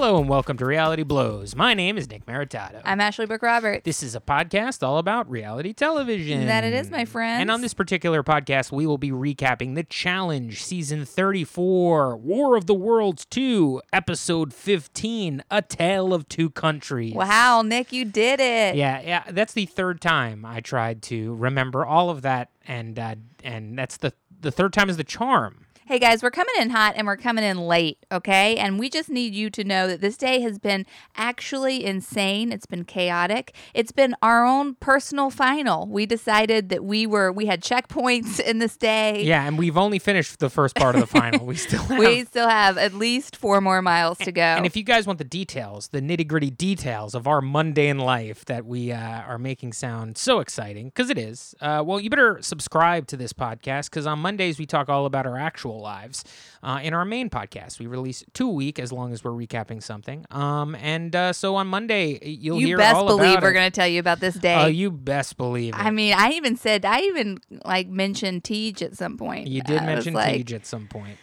Hello and welcome to Reality Blows. My name is Nick Maritato. I'm Ashley Brooke Roberts. This is a podcast all about reality television. That it is, my friends. And on this particular podcast, we will be recapping The Challenge, Season 34, War of the Worlds 2, Episode 15, A Tale of Two Countries. Wow, Nick, you did it. Yeah, yeah, that's the third time I tried to remember all of that, and uh, and that's the the third time is the charm. Hey guys, we're coming in hot and we're coming in late, okay? And we just need you to know that this day has been actually insane. It's been chaotic. It's been our own personal final. We decided that we were we had checkpoints in this day. Yeah, and we've only finished the first part of the final. We still have We still have at least four more miles to go. And if you guys want the details, the nitty gritty details of our mundane life that we uh, are making sound so exciting, because it is, uh, well, you better subscribe to this podcast because on Mondays we talk all about our actual lives. Uh, in our main podcast, we release two a week as long as we're recapping something. Um, and uh, so on Monday, you'll you hear best all believe about we're going to tell you about this day. Oh, you best believe it. I mean, I even said I even like mentioned Tej at some point. You did I mention like, Tej at some point.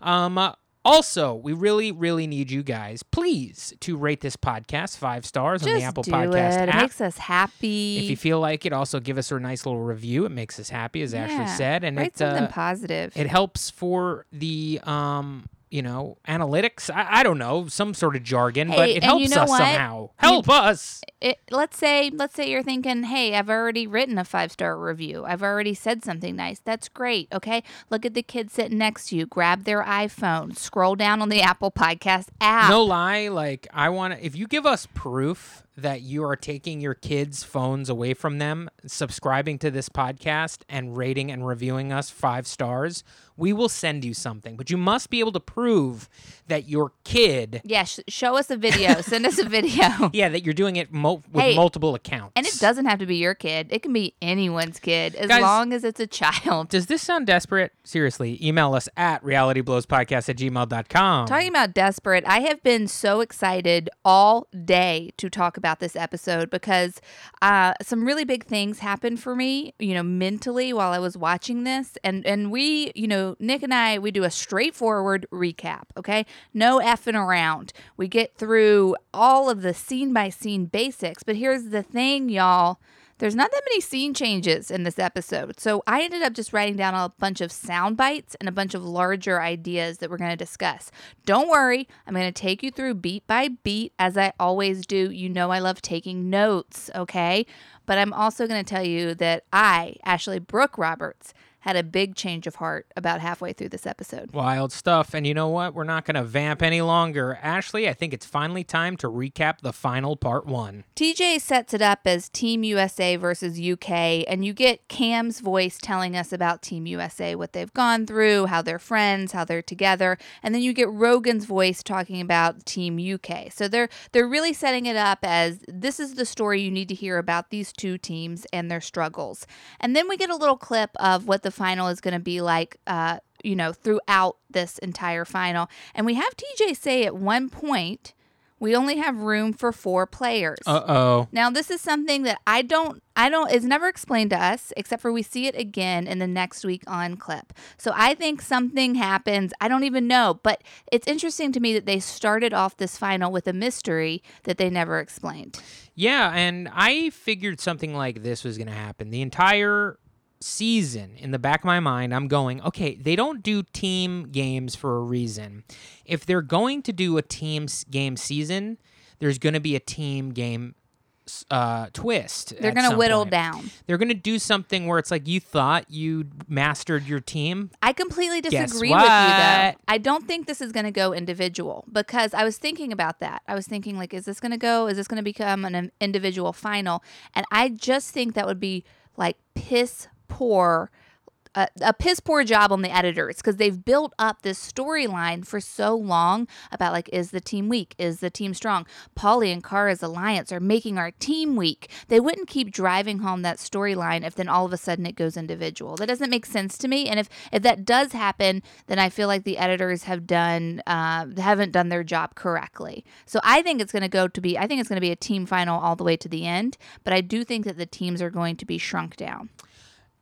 Um, uh, also, we really, really need you guys, please, to rate this podcast five stars on the Apple do Podcast it. It app. makes us happy. if you feel like it, also give us a nice little review. It makes us happy, as Ashley said, and Write it something uh, positive. it helps for the um, you know, analytics. I, I don't know some sort of jargon, but it helps you know us what? somehow. Help us. it, let's say let's say you're thinking, "Hey, I've already written a five-star review. I've already said something nice. That's great." Okay? Look at the kid sitting next to you. Grab their iPhone, scroll down on the Apple Podcast app. No lie, like I want to. If you give us proof that you are taking your kids' phones away from them, subscribing to this podcast and rating and reviewing us five stars, we will send you something. But you must be able to prove that your kid, Yeah, sh- show us a video. Send us a video. yeah, that you're doing it mul- with Hey, multiple accounts. And it doesn't have to be your kid. It can be anyone's kid as Guys- long as it's a child. Does this sound desperate? Seriously, email us at realityblowspodcast at gmail.com. Talking about desperate, I have been so excited all day to talk about this episode because uh, some really big things happened for me, you know, mentally while I was watching this. And and we, you know, Nick and I, we do a straightforward recap, okay? No effing around. We get through all of the scene by scene basics. But here's the thing, y'all. There's not that many scene changes in this episode. So I ended up just writing down a bunch of sound bites and a bunch of larger ideas that we're going to discuss. Don't worry, I'm going to take you through beat by beat as I always do. You know I love taking notes, okay? But I'm also going to tell you that I, Ashley Brooke Roberts, had a big change of heart about halfway through this episode. Wild stuff. And you know what? We're not going to vamp any longer. Ashley, I think it's finally time to recap the final part one. TJ sets it up as Team USA versus UK, and you get Kam's voice telling us about Team USA, what they've gone through, how they're friends, how they're together, and then you get Rogan's voice talking about Team UK. So they're they're really setting it up as this is the story you need to hear about these two teams and their struggles. And then we get a little clip of what the final is going to be like. Uh, you know, throughout this entire final. And we have TJ say at one point, we only have room for four players. Uh oh. Now this is something that I don't I don't it's never explained to us except for we see it again in the next week on clip. So I think something happens. I don't even know, but it's interesting to me that they started off this final with a mystery that they never explained. Yeah, and I figured something like this was going to happen. The entire season, in the back of my mind, I'm going, okay, they don't do team games for a reason. If they're going to do a team game season, there's going to be a team game uh, twist. They're going to whittle point. down. They're going to do something where it's like you thought you mastered your team. I completely disagree with you though. I don't think this is going to go individual because I was thinking about that. I was thinking like is this going to go is this going to become an individual final? And I just think that would be like piss poor a, a piss poor job on the editors because they've built up this storyline for so long about like is the team weak? Is the team strong? Paulie and cara's alliance are making our team weak. They wouldn't keep driving home that storyline if then all of a sudden it goes individual. That doesn't make sense to me and if if that does happen then i feel like the editors have done uh, haven't done their job correctly. So i think it's going to go to be i think it's going to be a team final all the way to the end but i do think that the teams are going to be shrunk down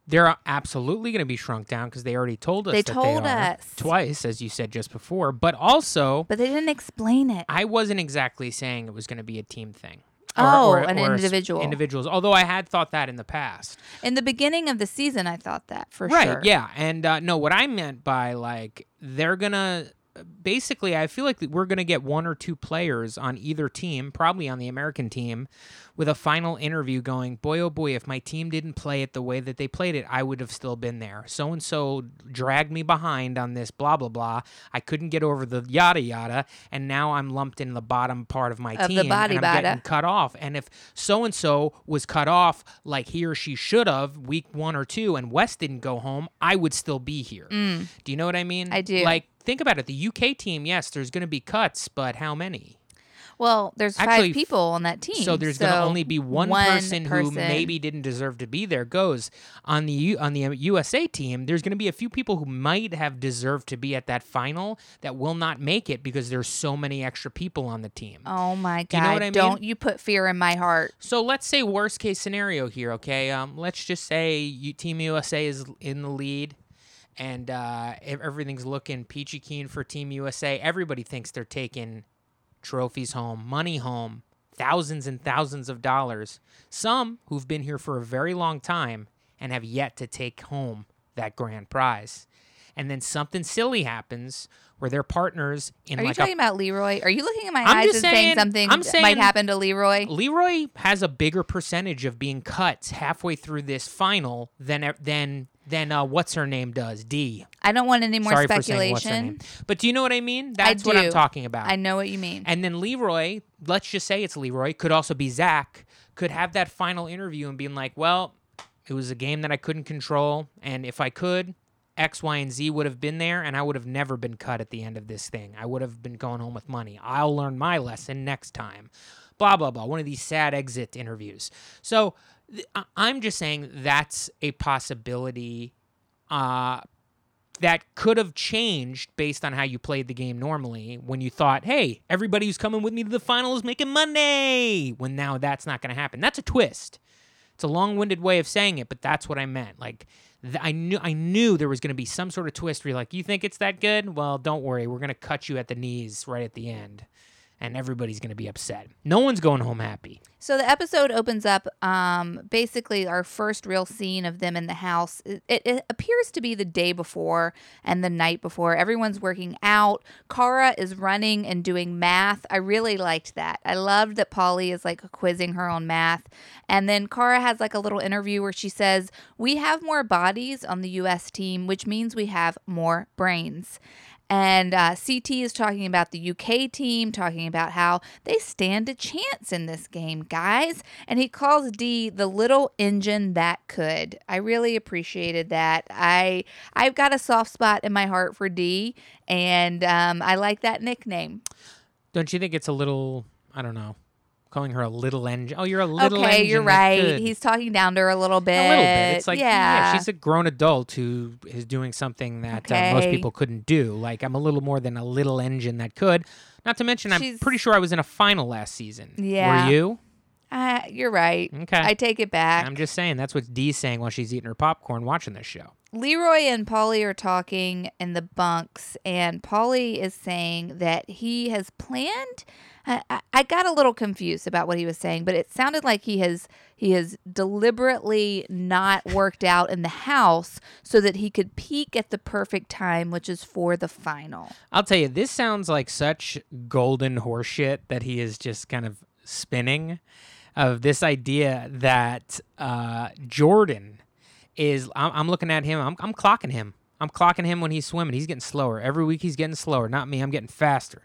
They're absolutely going to be shrunk down because they already told us. They told they us. twice, as you said just before. But also, But they didn't explain it. I wasn't exactly saying it was going to be a team thing. Oh, an s- individual. Individuals. Although I had thought that in the past. In the beginning of the season, I thought that for right. sure. Right. Yeah. And uh, no, what I meant by like they're gonna basically, I feel like we're gonna get one or two players on either team, probably on the American team, with a final interview going, boy oh boy, if my team didn't play it the way that they played it, I would have still been there. So and so dragged me behind on this blah blah blah. I couldn't get over the yada yada, and now I'm lumped in the bottom part of my Of team the body and I'm bada. getting cut off. And if so and so was cut off like he or she should have week one or two, and West didn't go home, I would still be here. Do you know what I mean? Mm. I do. Like, think about it. The UK team, yes, there's going to be cuts, but how many? Well, there's Actually, five people on that team. So there's going to only be one, person, who maybe didn't deserve to be there. Goes on the U- on the USA team. There's going to be a few people who might have deserved to be at that final that will not make it because there's so many extra people on the team. Oh my Do you god! know what I mean? Don't you put fear in my heart? So let's say worst case scenario here, okay? Um, let's just say you, Team USA is in the lead, and uh, everything's looking peachy keen for Team USA. Everybody thinks they're taking trophies home, money home, thousands and thousands of dollars. Some who've been here for a very long time and have yet to take home that grand prize. And then something silly happens where their partners in Are you like talking a about Leroy? Are you looking at my I'm eyes and saying, saying- something I'm saying- might happen to Leroy? Leroy has a bigger percentage of being cut halfway through this final than than than uh, what's her name does. Dee. I don't want any more Sorry for saying what's her speculation. name. But do you know what I mean? That's what I'm talking about. I know what you mean. and then Leroy, let's just say it's Leroy, could also be Zach, could have that final interview and being like, well, it was a game that I couldn't control, and if I could. X, Y, and Z would have been there, and I would have never been cut at the end of this thing. I would have been going home with money. I'll learn my lesson next time. Blah, blah, blah. One of these sad exit interviews. So I- I'm just saying that's a possibility uh, that could have changed based on how you played the game normally when you thought, hey, everybody who's coming with me to the final is making money. When now that's not going to happen. That's a twist. It's a long-winded way of saying it, but that's what I meant. Like th- I knew I knew there was going to be some sort of twist where you're like, you think it's that good? Well, don't worry, we're going to cut you at the knees right at the end, and everybody's going to be upset. No one's going home happy. So the episode opens up um, basically our first real scene of them in the house. It, it, appears to be the day before and the night before. Everyone's working out. Cara is running and doing math. I really liked that. I loved that Paulie is like quizzing her on math. And then Cara has like a little interview where she says, We have more bodies on the US team, which means we have more brains. And uh, CT is talking about the UK team, talking about how they stand a chance in this game, guys. And he calls Dee the little engine that could. I really appreciated that. I I've got a soft spot in my heart for Dee, and um, I like that nickname. Don't you think it's a little? I don't know. Calling her a little engine. Oh, you're a little engine. okay, engine. you're right. could. He's talking down to her a little bit. A little bit. It's like, yeah. yeah, she's a grown adult who is doing something that uh, most people couldn't do. Like, I'm a little more than a little engine that could. Not to mention, I'm pretty sure I was in a final last season. Yeah. Were you? Uh, you're right. Okay. I take it back. I'm just saying, that's what Dee's saying while she's eating her popcorn watching this show. Leroy and Paulie are talking in the bunks, and Paulie is saying that he has planned. I, I- got a little confused about what he was saying, but it sounded like he has he has deliberately not worked out in the house so that he could peak at the perfect time, which is for the final. I'll tell you, this sounds like such golden horseshit that he is just kind of spinning of this idea that uh, Jordan is. I'm, I'm looking at him. I'm, I'm clocking him. I'm clocking him when he's swimming. He's getting slower every week. He's getting slower. Not me. I'm getting faster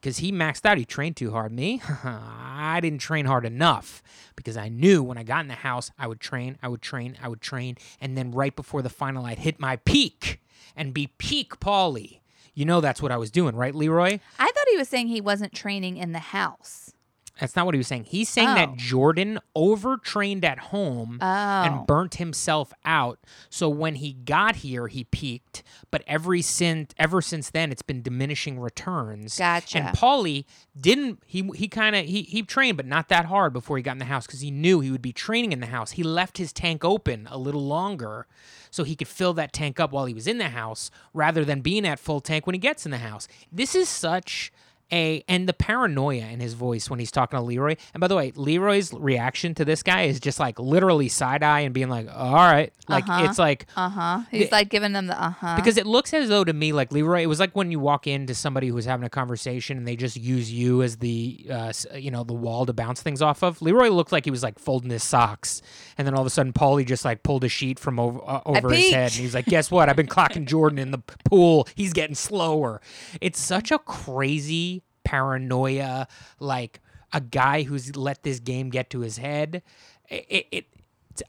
because he maxed out. He trained too hard. Me, I didn't train hard enough because I knew when I got in the house, I would train, I would train, I would train, and then right before the final, I'd hit my peak and be peak Paulie. You know that's what I was doing, right, Leroy? I thought he was saying he wasn't training in the house. That's not what he was saying. He's saying Oh. that Jordan overtrained at home Oh. and burnt himself out. So when he got here, he peaked, but every since ever since then, it's been diminishing returns. Gotcha. And Paulie didn't. He he kind of he he trained, but not that hard before he got in the house because he knew he would be training in the house. He left his tank open a little longer so he could fill that tank up while he was in the house, rather than being at full tank when he gets in the house. This is such a and the paranoia in his voice when he's talking to Leroy. And by the way, Leroy's reaction to this guy is just like literally side eye and being like, "All right," like Uh-huh. it's like Uh huh. He's like giving them the uh huh. because it looks as though to me like Leroy. It was like when you walk into somebody who's having a conversation and they just use you as the uh, you know the wall to bounce things off of. Leroy looked like he was like folding his socks, and then all of a sudden Paulie just like pulled a sheet from over uh, over his head, and he's like, "Guess what? I've been clocking Jordan in the pool. He's getting slower." It's such a crazy paranoia, like a guy who's let this game get to his head. It. it, it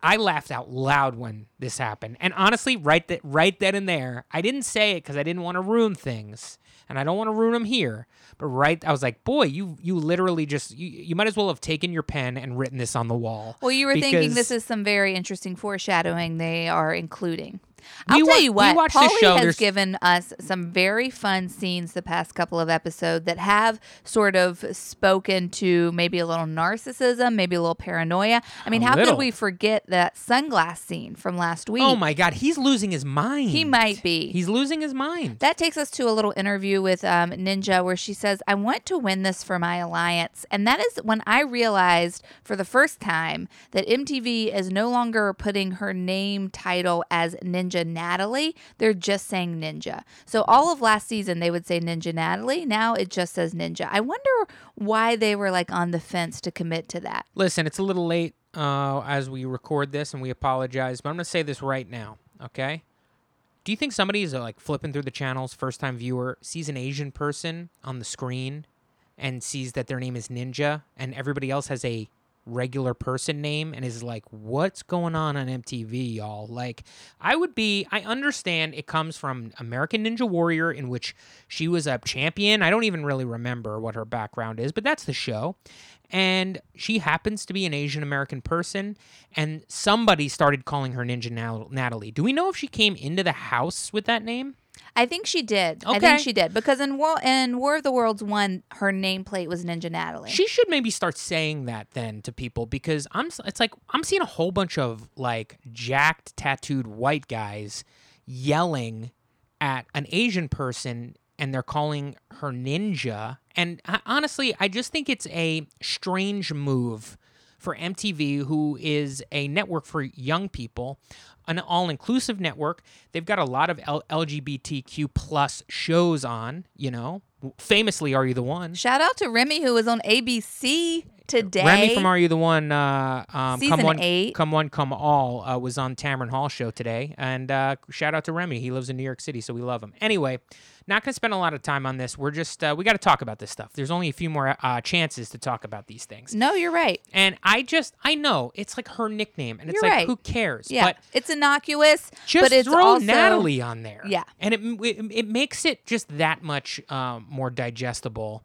I laughed out loud when this happened, and honestly, right that right then and there, I didn't say it because I didn't want to ruin things, and I don't want to ruin them here. But right, I was like, "Boy, you you literally just you, you might as well have taken your pen and written this on the wall." well, you were thinking this is some very interesting foreshadowing they are including. I'll We tell wa- you we what, this Paulie show, has there's- given us some very fun scenes the past couple of episodes that have sort of spoken to maybe a little narcissism, maybe a little paranoia. I mean, A how little. could we forget that sunglass scene from last week? Oh my God, he's losing his mind. He might be. He's losing his mind. That takes us to a little interview with um, Ninja where she says, I want to win this for my alliance. And that is when I realized for the first time that MTV is no longer putting her name title as Ninja Natalie. They're just saying Ninja. So all of last season, they would say Ninja Natalie. Now it just says Ninja. I wonder why they were like on the fence to commit to that. Listen, it's a little late uh, as we record this, and we apologize, but I'm going to say this right now, okay? Do you think somebody is uh, like flipping through the channels, first time viewer, sees an Asian person on the screen and sees that their name is Ninja, and everybody else has a regular person name and is like, what's going on on MTV, y'all? Like, I would be, I understand it comes from American Ninja Warrior, in which she was a champion. I don't even really remember what her background is, but that's the show. And she happens to be an Asian American person, and somebody started calling her Ninja Natalie. Do we know if she came into the house with that name? I think she did. I think she did because in War in War of the Worlds one, her nameplate was Ninja Natalie. She should maybe start saying that then to people because I'm it's like I'm seeing a whole bunch of like jacked tattooed white guys yelling at an Asian person and they're calling her ninja and I, honestly I just think it's a strange move for MTV who is a network for young people an all-inclusive network they've got a lot of L- LGBTQ plus shows on you know famously are you the one Shout out to Remy who was on ABC today. Remy from Are You the One? Uh, um, Season come one, eight. come one, come all uh, was on Tamron Hall show today, and uh, shout out to Remy. He lives in New York City, so we love him. Anyway, not gonna spend a lot of time on this. We're just uh, we got to talk about this stuff. There's only a few more uh, chances to talk about these things, no, you're right. and I just I know it's like her nickname, and it's You're like right. who cares? Yeah, But it's innocuous, just but it's throw also Natalie on there. Yeah. and it it, it makes it just that much um, more digestible.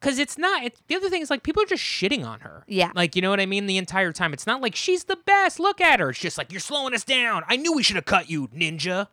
Because it's not. It's, the other thing is like people are just shitting on her. Yeah. Like you know what I mean. The entire time, it's not like she's the best. Look at her. It's just like you're slowing us down. I knew we should have cut you, ninja.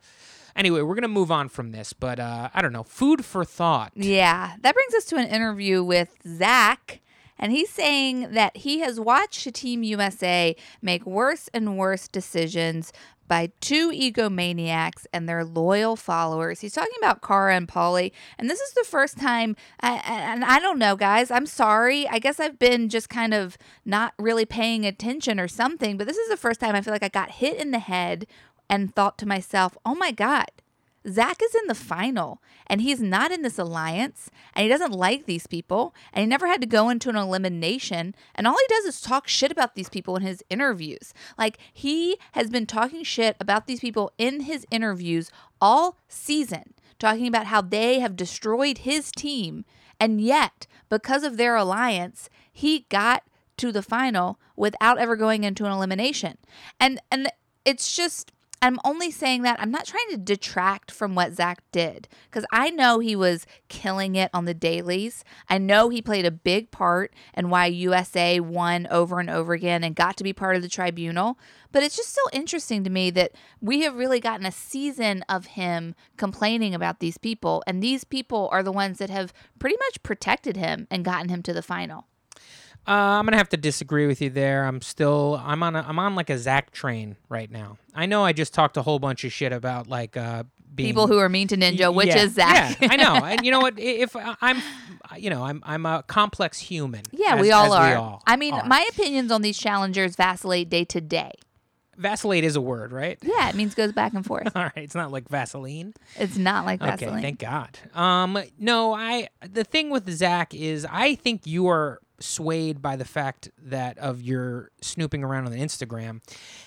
Anyway, we're gonna move on from this, but uh, I don't know. Food for thought. Yeah, that brings us to an interview with Zach. And he's saying that he has watched Team USA make worse and worse decisions by two egomaniacs and their loyal followers. He's talking about Cara and Paulie. And this is the first time, I- and I don't know, guys, I'm sorry. I guess I've been just kind of not really paying attention or something, but this is the first time I feel like I got hit in the head and thought to myself, oh my God. Zach is in the final and he's not in this alliance and he doesn't like these people and he never had to go into an elimination and all he does is talk shit about these people in his interviews. Like he has been talking shit about these people in his interviews all season, talking about how they have destroyed his team and yet because of their alliance, he got to the final without ever going into an elimination. And and it's just I'm only saying that I'm not trying to detract from what Zach did because I know he was killing it on the dailies. I know he played a big part in why USA won over and over again and got to be part of the tribunal. But it's just so interesting to me that we have really gotten a season of him complaining about these people, and these people are the ones that have pretty much protected him and gotten him to the final. Uh, I'm gonna have to disagree with you there. I'm still I'm on a, I'm on like a Zach train right now. I know I just talked a whole bunch of shit about like uh being People who are mean to Ninja, which Yeah, is Zach. Yeah, I know. And you know what? If I'm, you know, I'm I'm a complex human. Yeah, as- we all are. We all I mean, are. my opinions on these challengers vacillate day to day. vacillate is a word, right? Yeah, it means goes back and forth. All right, it's not like Vaseline. It's not like Okay, thank God. Um, no, I the thing with Zach is I think you are swayed by the fact that of your snooping around on Instagram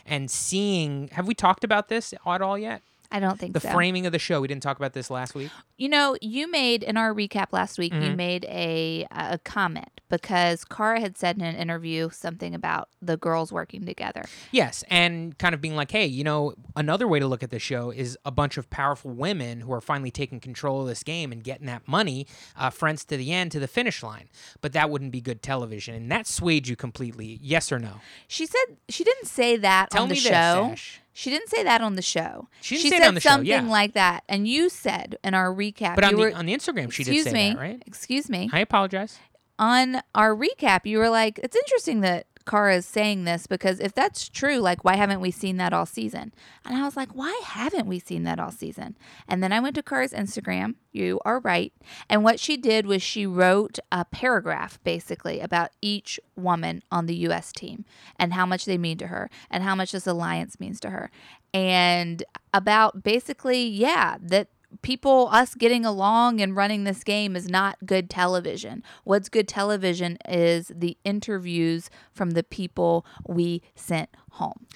and seeing. Have we talked about this at all yet? I don't think The so. framing of the show. We didn't talk about this last week. You know, you made in our recap last week. You Mhm. made a a comment because Cara had said in an interview something about the girls working together. Yes, and kind of being like, hey, you know, another way to look at the show is a bunch of powerful women who are finally taking control of this game and getting that money, uh, friends to the end, to the finish line. But that wouldn't be good television, and that swayed you completely. Yes or no? She said she didn't say that Tell on the me show. this. She didn't say that on the show. She didn't say it said the show, something yeah. like that, and you said in our recap. But you on were, the on the Instagram, she did say me, that, right? excuse me. I apologize. on our recap, you were like, it's interesting that Cara is saying this because if that's true, like, why haven't we seen that all season? And I was like, why haven't we seen that all season? And then I went to Cara's Instagram. You are right. And what she did was she wrote a paragraph basically about each woman on the U.S. team and how much they mean to her and how much this alliance means to her. And about basically, yeah, that people us getting along and running this game is not good television what's good television is the interviews from the people we sent home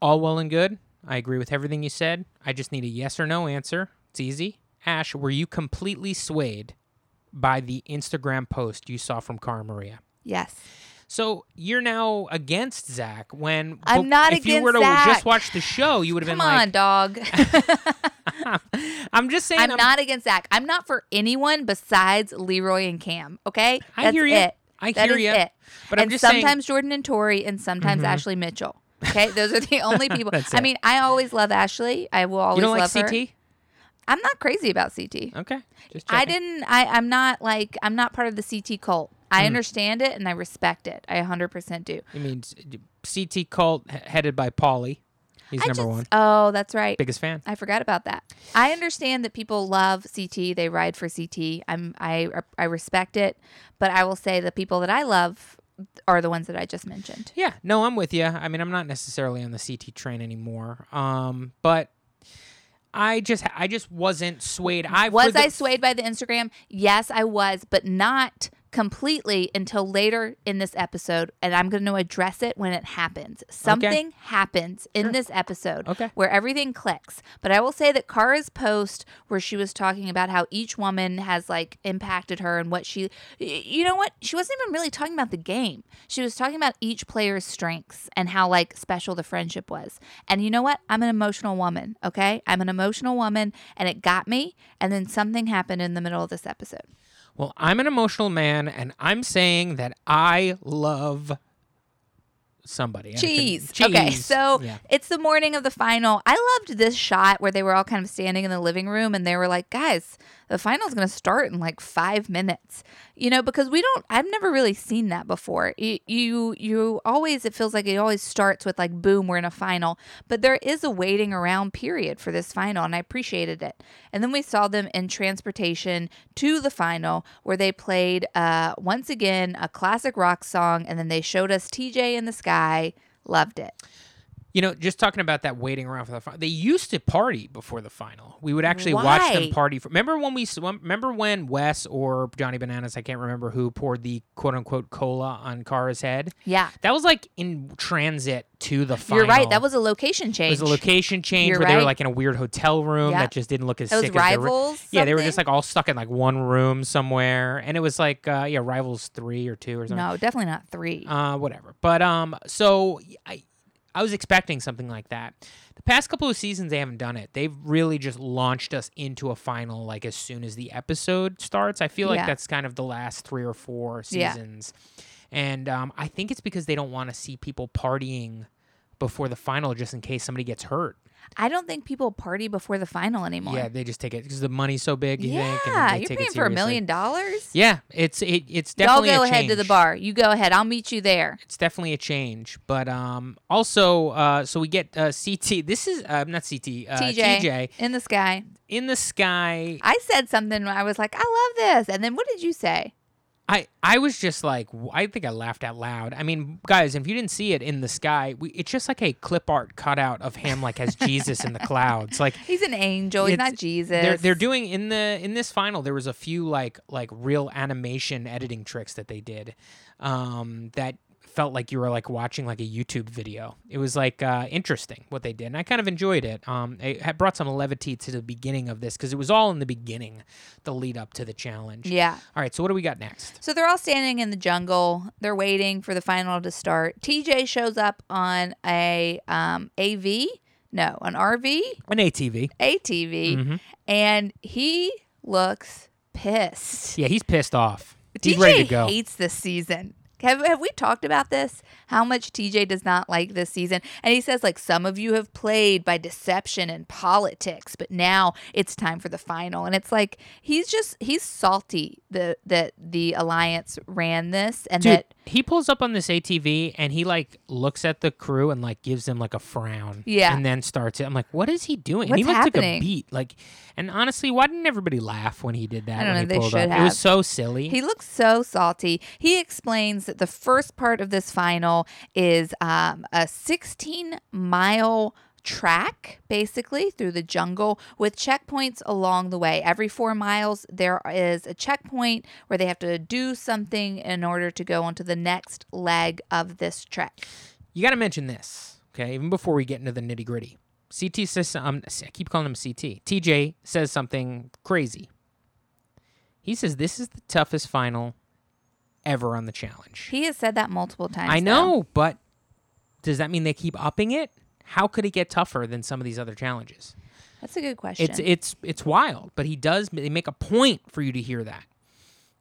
All well and good. I agree with everything you said. I just need a yes or no answer. It's easy. Ash, were you completely swayed by the Instagram post you saw from Cara Maria? yes So you're now against Zach when I'm not if you were to against just watch the show, you would have come been on like, dog I'm just saying. i'm not against zach i'm not for anyone besides leroy and kam okay I That's hear you. it I That hear you. it. But I'm and just saying- sometimes jordan and tori and sometimes Mhm. ashley mitchell okay those are the only people i mean i always love ashley i will always You don't like love her CT? i'm not crazy about ct Okay. Just I didn't. I. I'm not like. I'm not part of the CT cult. I understand it and I respect it. I 100% do. I mean, CT cult headed by Paulie. He's I number just- one. Oh, that's right. Biggest fan. I forgot about that. I understand that people love CT. They ride for CT. I'm. I. I respect it, but I will say the people that I love are the ones that I just mentioned. Yeah, no, I'm with you. I mean, I'm not necessarily on the CT train anymore. Um, but I just, I just wasn't swayed. I was I swayed by the Instagram? Yes, I was, but not completely until later in this episode. And I'm going to address it when it happens. Something happens in this episode Okay. where everything clicks. But I will say that Cara's post where she was talking about how each woman has like impacted her and what she, you know what? She wasn't even really talking about the game. She was talking about each player's strengths and how like special the friendship was. And you know what? I'm an emotional woman, okay? I'm an emotional woman and it got me. And then something happened in the middle of this episode. Well, I'm an emotional man, and I'm saying that I love somebody. It Cheese. Okay, so yeah. it's the morning of the final. I loved this shot where they were all kind of standing in the living room and they were like, guys, the final's going to start in like five minutes. You know, because we don't, I've never really seen that before. You, you, you always, it feels like it always starts with like, boom, we're in a final. But there is a waiting around period for this final and I appreciated it. And then we saw them in transportation to the final where they played, uh, once again, a classic rock song and then they showed us TJ in the sky. Loved it. You know, just talking about that waiting around for the final. They used to party before the final. We would actually watch them party. For, remember when we? Remember when Wes or Johnny Bananas? I can't remember who poured the quote unquote cola on Cara's head. Yeah. That was like in transit to the final. You're right. That was a location change. It was a location change You're where they were like in a weird hotel room Yeah. that just didn't look as That sick as they were. rivals. Yeah, they were just like all stuck in like one room somewhere, and it was like uh, yeah, Rivals three or two or something. no, definitely not three. Uh, whatever. But um, so I, I was expecting something like that. The past couple of seasons, they haven't done it. They've really just launched us into a final like as soon as the episode starts. I feel like Yeah. that's kind of the last three or four Yeah. seasons, and um, I think it's because they don't want to see people partying before the final just in case somebody gets hurt. I don't think people party before the final anymore. Yeah, they just take it because the money's so big. You yeah, think? and they you're take paying it for a seriously. million dollars. Yeah, it's it, it's Y'all definitely go a ahead to the change. bar. You go ahead. I'll meet you there. It's definitely a change, but um, also uh, so we get uh, CT. This is uh, not CT. Uh, TJ. TJ In the sky. in the sky. I said something. I was like, I love this. And then what did you say? I I was just like I think I laughed out loud. I mean, guys, if you didn't see it in the sky, we, it's just like a clip art cutout of him like as Jesus in the clouds. Like He's an angel. He's not Jesus. they're they're doing in the in this final there was a few like like real animation editing tricks that they did um that felt like you were like watching like a YouTube video. It was like uh interesting what they did. And I kind of enjoyed it. Um it brought some levity to the beginning of this cuz it was all in the beginning the lead up to the challenge. yeah. All right, so what do we got next? So they're all standing in the jungle. They're waiting for the final to start. TJ shows up on a um, AV, no, an RV, An ATV. ATV, Mhm. and he looks pissed. Yeah, he's pissed off. He's TJ ready to go. hates this season. Have, have we talked about this? How much TJ does not like this season? And he says, like, some of you have played by deception and politics, but now it's time for the final. And it's like he's just he's salty that that the alliance ran this and Dude, that he pulls up on this ATV and he like looks at the crew and like gives them like a frown. Yeah. And then starts it. I'm like, what is he doing? and What's he looked like a beat. Like and honestly, why didn't everybody laugh when he did that? I don't when know, he they should up? It have. was so silly. He looks so salty. He explains that the first part of this final is um, a 16 mile track basically through the jungle with checkpoints along the way. Every four miles, there is a checkpoint where they have to do something in order to go onto the next leg of this trek. you gotta mention this, okay, even before we get into the nitty gritty. CT says um, I keep calling him CT. TJ says something crazy. He says this is the toughest final ever on the challenge. He has said that multiple times. I though. know, but does that mean they keep upping it? How could it get tougher than some of these other challenges? That's a good question. It's it's it's wild, but he does they make a point for you to hear that.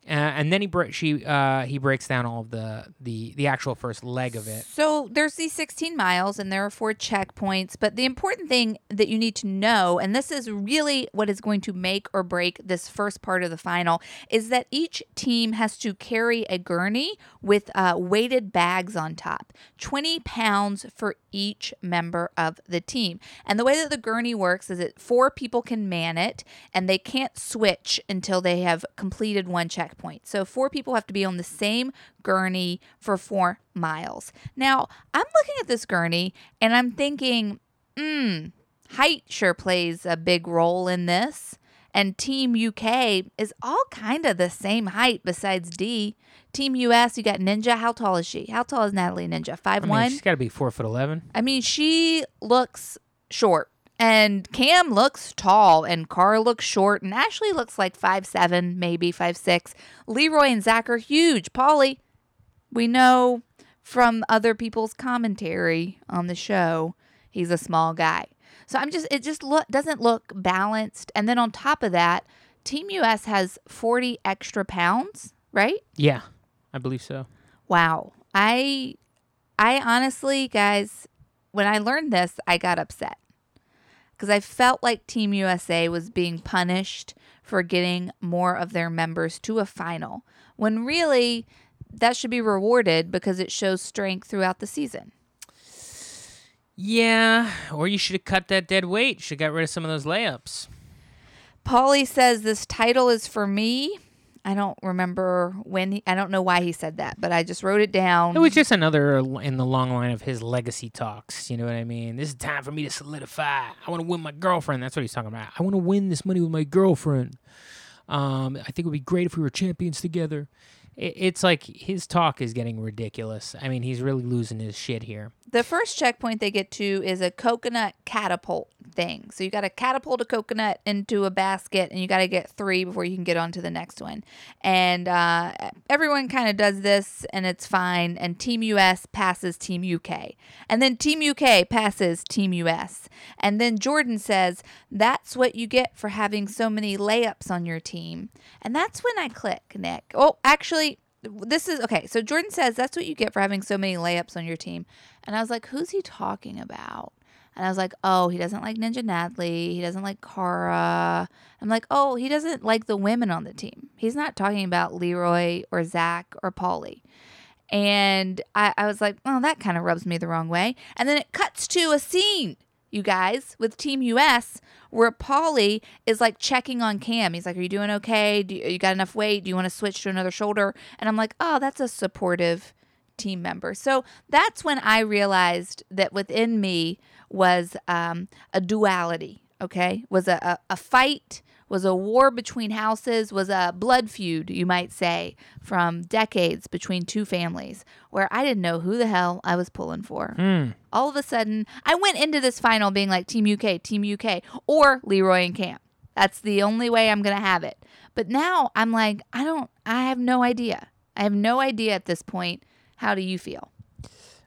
Uh, and then he she uh, he breaks down all of the, the the actual first leg of it. So there's these 16 miles and there are four checkpoints. But the important thing that you need to know, and this is really what is going to make or break this first part of the final, is that each team has to carry a gurney with uh, weighted bags on top 20 pounds for each member of the team. And the way that the gurney works is that four people can man it and they can't switch until they have completed one checkpoint. So four people have to be on the same gurney for four miles. Now, I'm looking at this gurney and I'm thinking, hmm, height sure plays a big role in this. And Team UK is all kind of the same height besides Dee. Team US, you got Ninja. How tall is she? How tall is Natalie Ninja? Five I one. mean, she's got to be four foot eleven. I mean, she looks short. And Kam looks tall, and Carr looks short, and Ashley looks like five seven, maybe five six. Leroy and Zach are huge. Paulie, we know from other people's commentary on the show, he's a small guy. So I'm just, it just look doesn't look balanced. And then on top of that, Team US has 40 extra pounds, right? Yeah, I believe so. Wow. I I honestly, guys, when I learned this, I got upset. Cuz I felt like Team USA was being punished for getting more of their members to a final, when really that should be rewarded because it shows strength throughout the season. Yeah, or you should have cut that dead weight. Should have got rid of some of those layups. Paulie says this title is for me. I don't remember when he, I don't know why he said that, but I just wrote it down. It was just another in the long line of his legacy talks. You know what I mean? This is time for me to solidify. I want to win my girlfriend. That's what he's talking about. I want to win this money with my girlfriend. Um, I think it would be great if we were champions together. It, it's like his talk is getting ridiculous. I mean, he's really losing his shit here. The first checkpoint they get to is a coconut catapult. thing. So you got to catapult a coconut into a basket and you got to get three before you can get on to the next one. And uh, everyone kind of does this and it's fine. And Team US passes Team UK. And then Team UK passes Team US. And then Jordan says, That's what you get for having so many layups on your team. And that's when I click, Nick. Oh, actually, this is okay. So Jordan says that's what you get for having so many layups on your team. And I was like, who's he talking about? And I was like, oh, he doesn't like Ninja Natalie. He doesn't like Cara. I'm like, oh, he doesn't like the women on the team. He's not talking about Leroy or Zach or Paulie. And I, I was like, oh, that kind of rubs me the wrong way. And then it cuts to a scene, you guys, with Team US where Paulie is like checking on Kam. He's like, Are you doing okay? Do you, you got enough weight? Do you want to switch to another shoulder? And I'm like, Oh, that's a supportive team member. So that's when I realized that within me was um, a duality, okay? Was a, a, a fight was a war between houses, was a blood feud, you might say, from decades between two families where I didn't know who the hell I was pulling for. Mm. All of a sudden, I went into this final being like Team UK, Team UK, or Leroy and Kam. That's the only way I'm going to have it. But now I'm like, I don't, I have no idea. I have no idea at this point. How do you feel?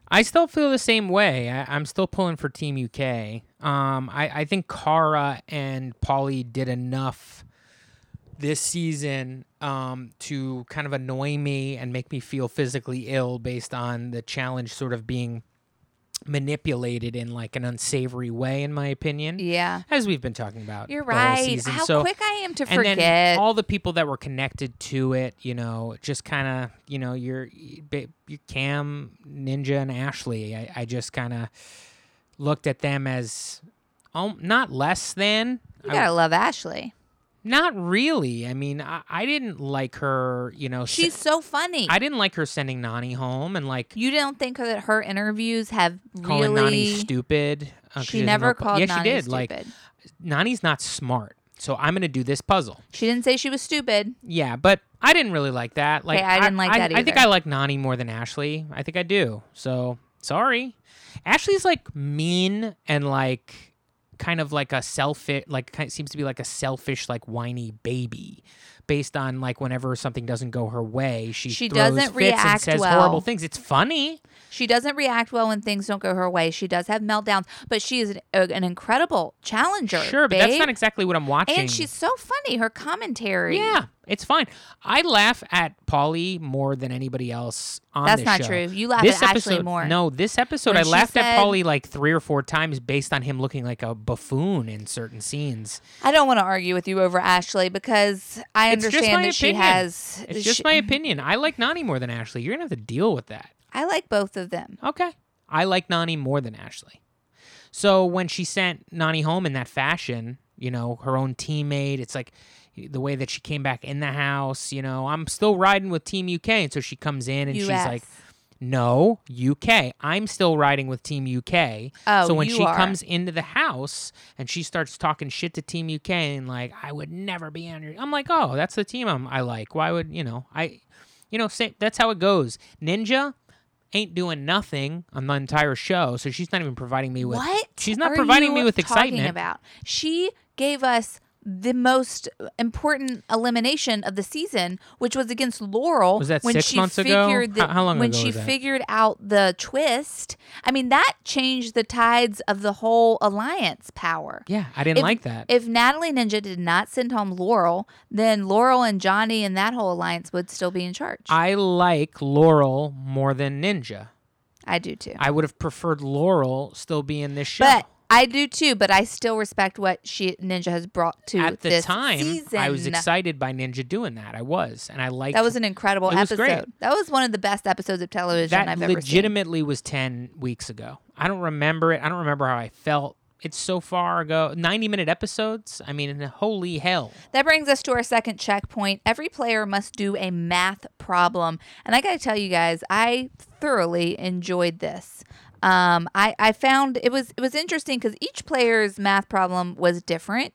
I still feel the same way. I, am still pulling for Team UK. Um, I, I think Cara and Paulie did enough this season um, to kind of annoy me and make me feel physically ill based on the challenge sort of being manipulated in like an unsavory way, in my opinion. Yeah, as we've been talking about. You're right. How so, quick I am to and forget. Then all the people that were connected to it, you know, just kind of, you know, your your Kam, Ninja, and Ashley. I, I just kind of looked at them as um, not less than. You gotta I, love Ashley. Not really. I mean, I, I didn't like her. You know, she's se- so funny. I didn't like her sending Nany home and like. You don't think that her interviews have calling really... Nany stupid? Uh, she never no... called. Yeah, Nany she did. Stupid. Like, Nany's not smart. So I'm gonna do this puzzle. She didn't say she was stupid. Yeah, but I didn't really like that. Like okay, I didn't like I, that either. I think I like Nany more than Ashley. I think I do. So sorry. Ashley's like mean and like kind of like a selfish, like kind of seems to be like a selfish, like whiny baby, based on like whenever something doesn't go her way, she she doesn't fits react and says well. horrible things. It's funny. She doesn't react well when things don't go her way. She does have meltdowns, but she is an, uh, an incredible challenger. Sure, but babe. that's not exactly what I'm watching. And she's so funny. Her commentary. Yeah, it's fine. I laugh at Paulie more than anybody else on That's not show. true. You laugh this at episode, Ashley more. No, this episode When I laughed said- at Paulie like three or four times based on him looking like a buffoon in certain scenes. I don't want to argue with you over Ashley because I It's understand that she has. It's just she- my opinion. I like Nany more than Ashley. You're gonna have to deal with that. I like both of them. Okay. I like Nany more than Ashley. So when she sent Nany home in that fashion, you know, her own teammate, it's like the way that she came back in the house, you know, I'm still riding with Team UK. And so she comes in and she's like, no, UK. I'm still riding with Team UK. Oh, so when she are. comes into the house and she starts talking shit to Team UK and like, I would never be on your. I'm like, oh, that's the team I'm, I like. Why would you know? I, you know, say that's how it goes. Ninja ain't doing nothing on the entire show, so she's not even providing me with. What? She's not providing me with excitement. About she gave us the most important elimination of the season, which was against Laurel. Was that when six she months ago? figured How- how long when ago she was that? figured out the twist. I mean, that changed the tides of the whole alliance power. Yeah, I didn't If- like that. If Natalie Ninja did not send home Laurel, then Laurel and Johnny and that whole alliance would still be in charge. I like Laurel more than Ninja. I do too. I would have preferred Laurel still be in this show. But I do too, but I still respect what she Ninja has brought to at the this time, season. I was excited by Ninja doing that. I was, and I liked That was an incredible It was episode. great. That was one of the best episodes of television that I've ever seen. That legitimately was 10 weeks ago. I don't remember it. I don't remember how I felt. It's so far ago. 90 minute episodes. I mean, holy hell. That brings us to our second checkpoint. Every player must do a math problem. And I got to tell you guys, I thoroughly enjoyed this. Um, I, I found it was it was interesting because each player's math problem was different,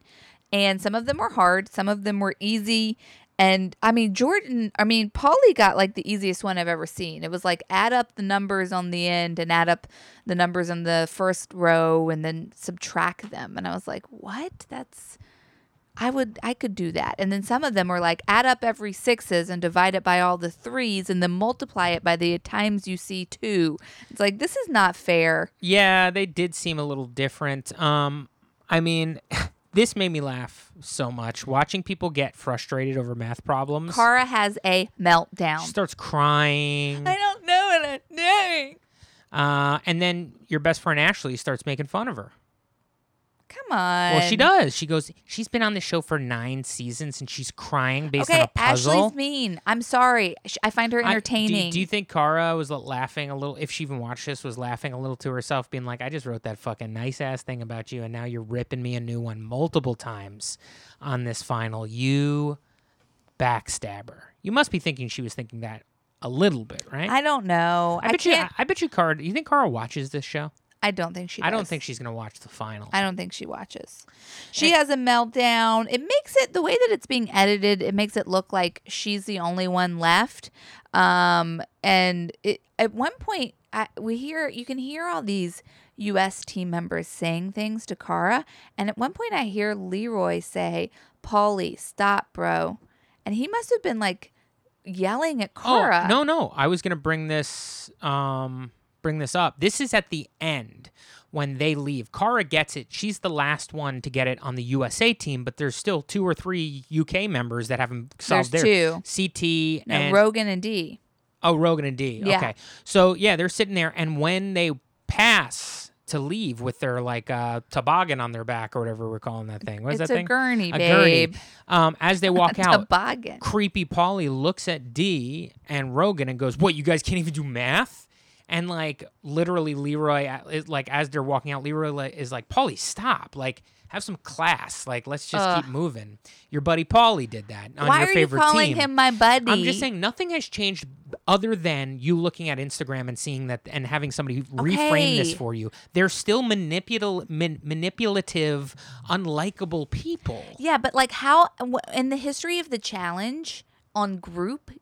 and some of them were hard, some of them were easy, And I mean, Jordan, I mean, Paulie got like the easiest one I've ever seen. It was like add up the numbers on the end and add up the numbers on the first row and then subtract them. And I was like, what? That's. I would I could do that. And then some of them were like add up every sixes and divide it by all the threes and then multiply it by the times you see two. It's like this is not fair. Yeah, they did seem a little different. Um, I mean, this made me laugh so much watching people get frustrated over math problems. Cara has a meltdown. She starts crying. I don't know what I'm doing. Uh, and then your best friend Ashley starts making fun of her. Come on. Well, she does. She goes, she's been on the show for nine seasons and she's crying based Okay, on a puzzle. Ashley's mean. I'm sorry. I find her I- do- entertaining. do, you think Cara was laughing a little, if she even watched this, was laughing a little to herself, being like, I just wrote that fucking nice ass thing about you and now you're ripping me a new one multiple times on this final. You backstabber. You must be thinking she was thinking that a little bit, right? I don't know. I, I bet you. I, I bet you, Cara. You think Cara watches this show? I don't think she. Does. I don't think she's gonna watch the final. I don't think she watches. She has a meltdown. It makes it the way that it's being edited. It makes it look like she's the only one left. Um, and it, at one point, I, we hear you can hear all these U.S. team members saying things to Cara, and at one point, I hear Leroy say, "Paulie, stop, bro," and he must have been like yelling at Cara. Oh no, no. I was gonna bring this. Um, bring this up. This is at the end when they leave. Cara gets it. She's the last one to get it on the USA team, but there's still two or three UK members that haven't solved There's their two. CT No, and Rogan and Dee. oh Rogan and Dee. Yeah. Okay, so yeah, they're sitting there, and when they pass to leave with their like uh, toboggan on their back or whatever we're calling that thing. What is It's that a thing? gurney, a babe. gurney. Um, as they walk out, Toboggan. creepy Paulie looks at Dee and Rogan and goes, "What? You guys can't even do math?" And like literally, Leroy, is like as they're walking out, Leroy is like, "Paulie, stop! Like, have some class. Like, let's just Ugh. keep moving." Your buddy Paulie did that on Why your are you calling team. him my buddy? I'm just saying nothing has changed other than you looking at Instagram and seeing that and having somebody reframe this for you. They're still manipul- man- manipulative, unlikable people. Yeah, but like how in the history of the challenge on group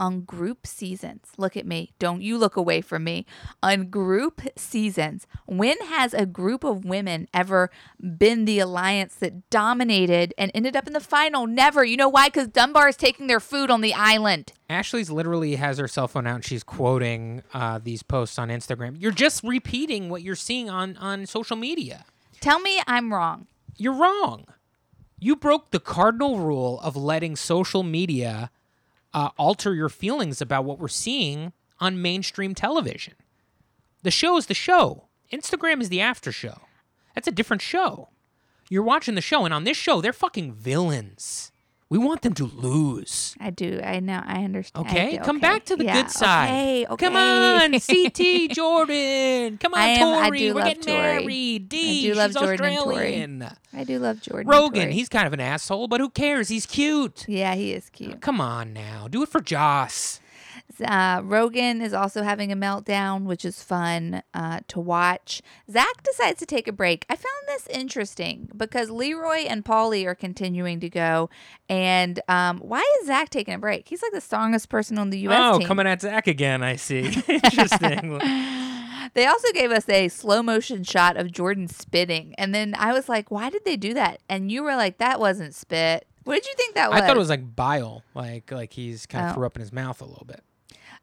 on group seasons. Look at me. Don't you look away from me. On group seasons, when has a group of women ever been the alliance that dominated and ended up in the final? Never. You know why? Cuz Dunbar is taking their food on the island. Ashley's literally has her cell phone out and she's quoting uh, these posts on Instagram. You're just repeating what you're seeing on, on social media. Tell me I'm wrong. You're wrong. You broke the cardinal rule of letting social media uh, alter your feelings about what we're seeing on mainstream television. The show is the show. Instagram is the after show. That's a different show. You're watching the show, and on this show, they're fucking villains. We want them to lose. I do. I know. I understand. I Okay, do. come Okay. back to the Yeah, good side. Okay, okay. Come on, CT Jordan. Come on, I am- I do We're love getting Tori. married. Dee. do love she's Jordan and Tori. Australian. I do love Jordan. Rogan, Tori. he's kind of an asshole, but who cares? He's cute. Yeah, he is cute. Come on now, do it for Joss. Uh, Rogan is also having a meltdown, which is fun uh, to watch. Zach decides to take a break. I found this interesting because Leroy and Paulie are continuing to go. And um, why is Zach taking a break? He's like the strongest person on the U.S. oh, team. coming at Zach again. I see. Interesting. They also gave us a slow motion shot of Jordan spitting. And then I was like, why did they do that? And you were like, that wasn't spit. What did you think that was? I thought it was like bile, like like he's kind of Oh. threw up in his mouth a little bit.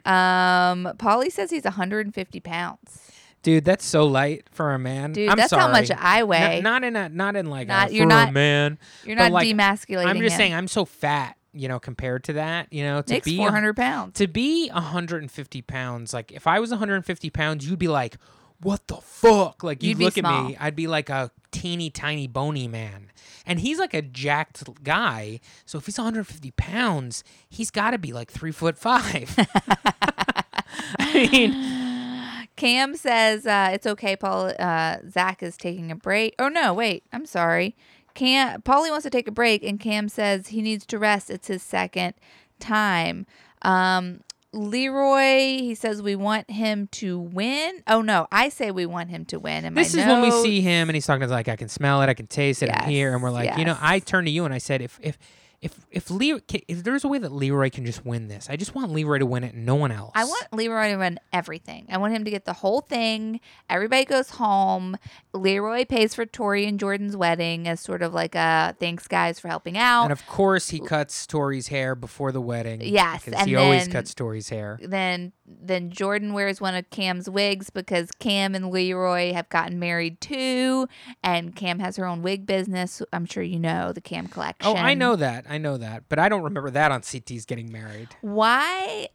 Um, Paulie says he's 150 pounds. Dude, that's so light for a man. Dude, I'm that's how much. I weigh. not in a not in like Not- a, you're for not- a man. You're but, not like, demasculating I'm just him. saying I'm so fat, you know, compared to that, you know, to Nick's be 400 pounds. to be 150 pounds. Like if I was 150 pounds, you'd be like, "What the fuck?" Like you'd, You'd look at small. me, I'd be like a teeny tiny bony man, and he's like a jacked guy. So if he's 150 pounds, he's got to be like three foot five. I mean, Kam says uh, it's okay. Paul uh, Zach is taking a break. Oh no, wait. I'm sorry. Kam Paulie wants to take a break, and Kam says he needs to rest. It's his second time. Um, Leroy, he says we want him to win. Oh no, I say we want him to win. And this is when we see him, and he's talking to like, "I can smell it, I can taste it, I'm Yes, here," and we're like, you know. I turned to you and I said, "If if if if Leroy, if there's a way that Leroy can just win this, I just want Leroy to win it and no one else. I want Leroy to win everything. I want him to get the whole thing. Everybody goes home. Leroy pays for Tori and Jordan's wedding as sort of like a thanks guys for helping out. And of course, he cuts Tori's hair before the wedding. Yes, because and he always cuts Tori's hair. then then Jordan wears one of Kam's wigs because Kam and Leroy have gotten married too, and Kam has her own wig business. I'm sure you know the Kam collection. Oh, I know that. I know that. But I don't remember that on CT's getting married. Why?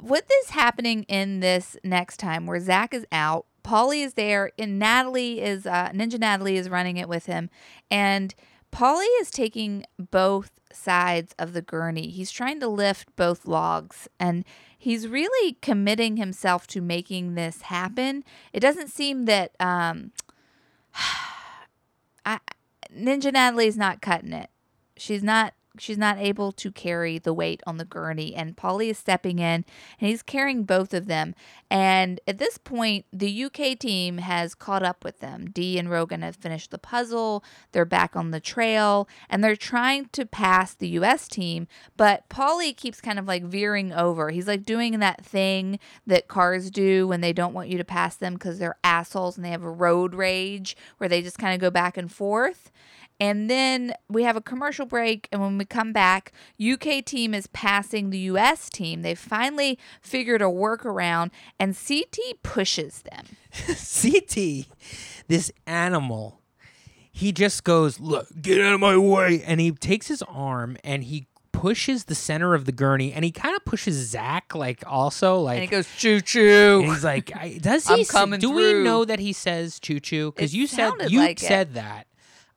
What is happening in this next time where Zach is out, Paulie is there, and Natalie is uh, Ninja Natalie is running it with him, and Paulie is taking both sides of the gurney. He's trying to lift both logs, and he's really committing himself to making this happen. It doesn't seem that um, I, Ninja Natalie's not cutting it. She's not she's not able to carry the weight on the gurney and Paulie is stepping in and he's carrying both of them. And at this point, the UK team has caught up with them. Dee and Rogan have finished the puzzle. They're back on the trail and they're trying to pass the US team, but Paulie keeps kind of like veering over. He's like doing that thing that cars do when they don't want you to pass them because they're assholes and they have a road rage where they just kind of go back and forth. And then we have a commercial break. And when we come back, UK team is passing the US team. They finally figured a workaround, and CT pushes them. CT, this animal, he just goes, Look, get out of my way. And he takes his arm and he pushes the center of the gurney and he kind of pushes Zach, like, also, like. And he goes, choo choo. he's like, I, does he? I'm say- coming do we know that he says choo choo? Because you said you like it. said that.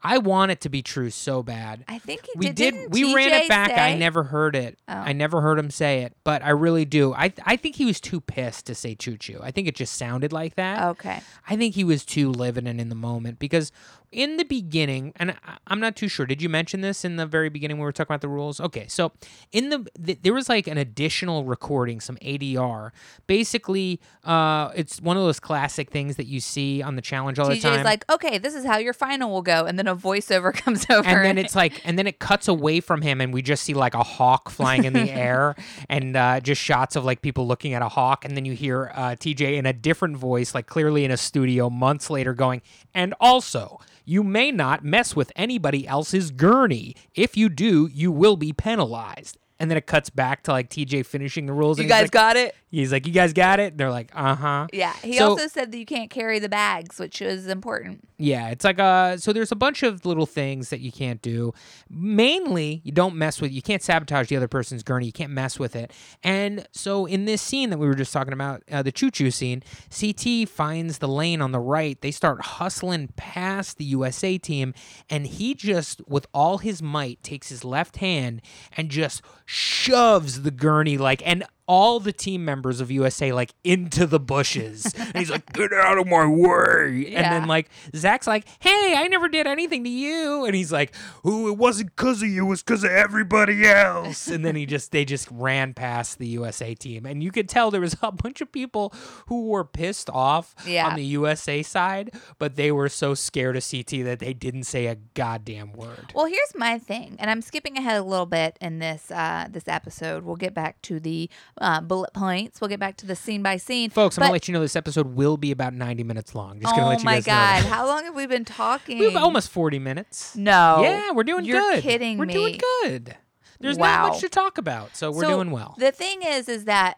I want it to be true so bad. I think he we did. did. We ran it back. I never heard it. Oh. I never heard him say it, but I really do. I I think he was too pissed to say choo choo. I think it just sounded like that. Okay. I think he was too living and in the moment because in the beginning, and I'm not too sure. Did you mention this in the very beginning when we were talking about the rules? Okay, so in the, th- there was like an additional recording, some ADR. Basically, uh, it's one of those classic things that you see on the challenge all the time. TJ's like, okay, this is how your final will go, and then a voiceover comes over, and then it's like, and then it cuts away from him, and we just see like a hawk flying in the air, and uh, just shots of like people looking at a hawk, and then you hear uh, TJ in a different voice, like clearly in a studio, months later, going, and also. You may not mess with anybody else's gurney. If you do, you will be penalized. And then it cuts back to like TJ finishing the rules. you and guys like, got it. He's like, "You guys got it." They're like, "Uh huh." Yeah. He So- also said that you can't carry the bags, which is important. Yeah, it's like uh so there's a bunch of little things that you can't do. Mainly, you don't mess with you can't sabotage the other person's gurney. You can't mess with it. And so in this scene that we were just talking about, uh, the choo-choo scene, CT finds the lane on the right. They start hustling past the USA team and he just with all his might takes his left hand and just shoves the gurney like and all the team members of USA like into the bushes. and he's like, "Get out of my way!" And then like Zach's like, "Hey, I never did anything to you," and he's like, "Oh, it wasn't because of you. It was because of everybody else." and then he just they just ran past the USA team, and you could tell there was a bunch of people who were pissed off Yeah. on the USA side, but they were so scared of CT that they didn't say a goddamn word. Well, here's my thing, and I'm skipping ahead a little bit in this uh, this episode. We'll get back to the uh, bullet points. We'll get back to the scene by scene. Folks, I'm gonna let you know this episode will be about 90 minutes long. Just gonna oh let you my guys know god, how long have we been talking? We have almost 40 minutes. no. Yeah, we're doing You're good. kidding we're me. doing good. There's Wow. not much to talk about, so we're So, doing well. The thing is, is that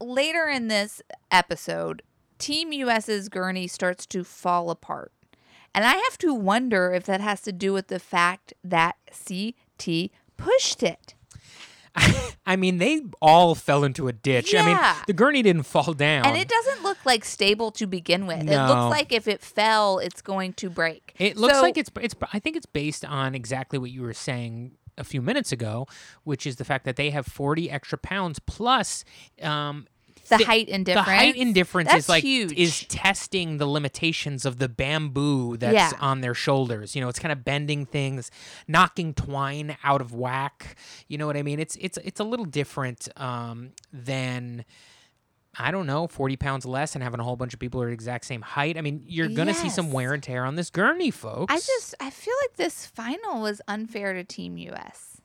later in this episode, Team US's gurney starts to fall apart. And I have to wonder if that has to do with the fact that CT pushed it. I mean, they all fell into a ditch. I mean, the gurney didn't fall down. And it doesn't look like stable to begin with. It looks like if it fell, it's going to break. It looks So- like it's it's. I think it's based on exactly what you were saying a few minutes ago, which is the fact that they have 40 extra pounds plus. Um, the thi- height indifference. The height indifference That's is like huge. is testing the limitations of the bamboo that's Yeah. on their shoulders. You know, it's kind of bending things, knocking twine out of whack. You know what I mean? It's it's it's a little different um, than. I don't know, 40 pounds less and having a whole bunch of people who are the exact same height. I mean, you're going to see some wear and tear on this gurney, folks. I just I feel like this final was unfair to Team US.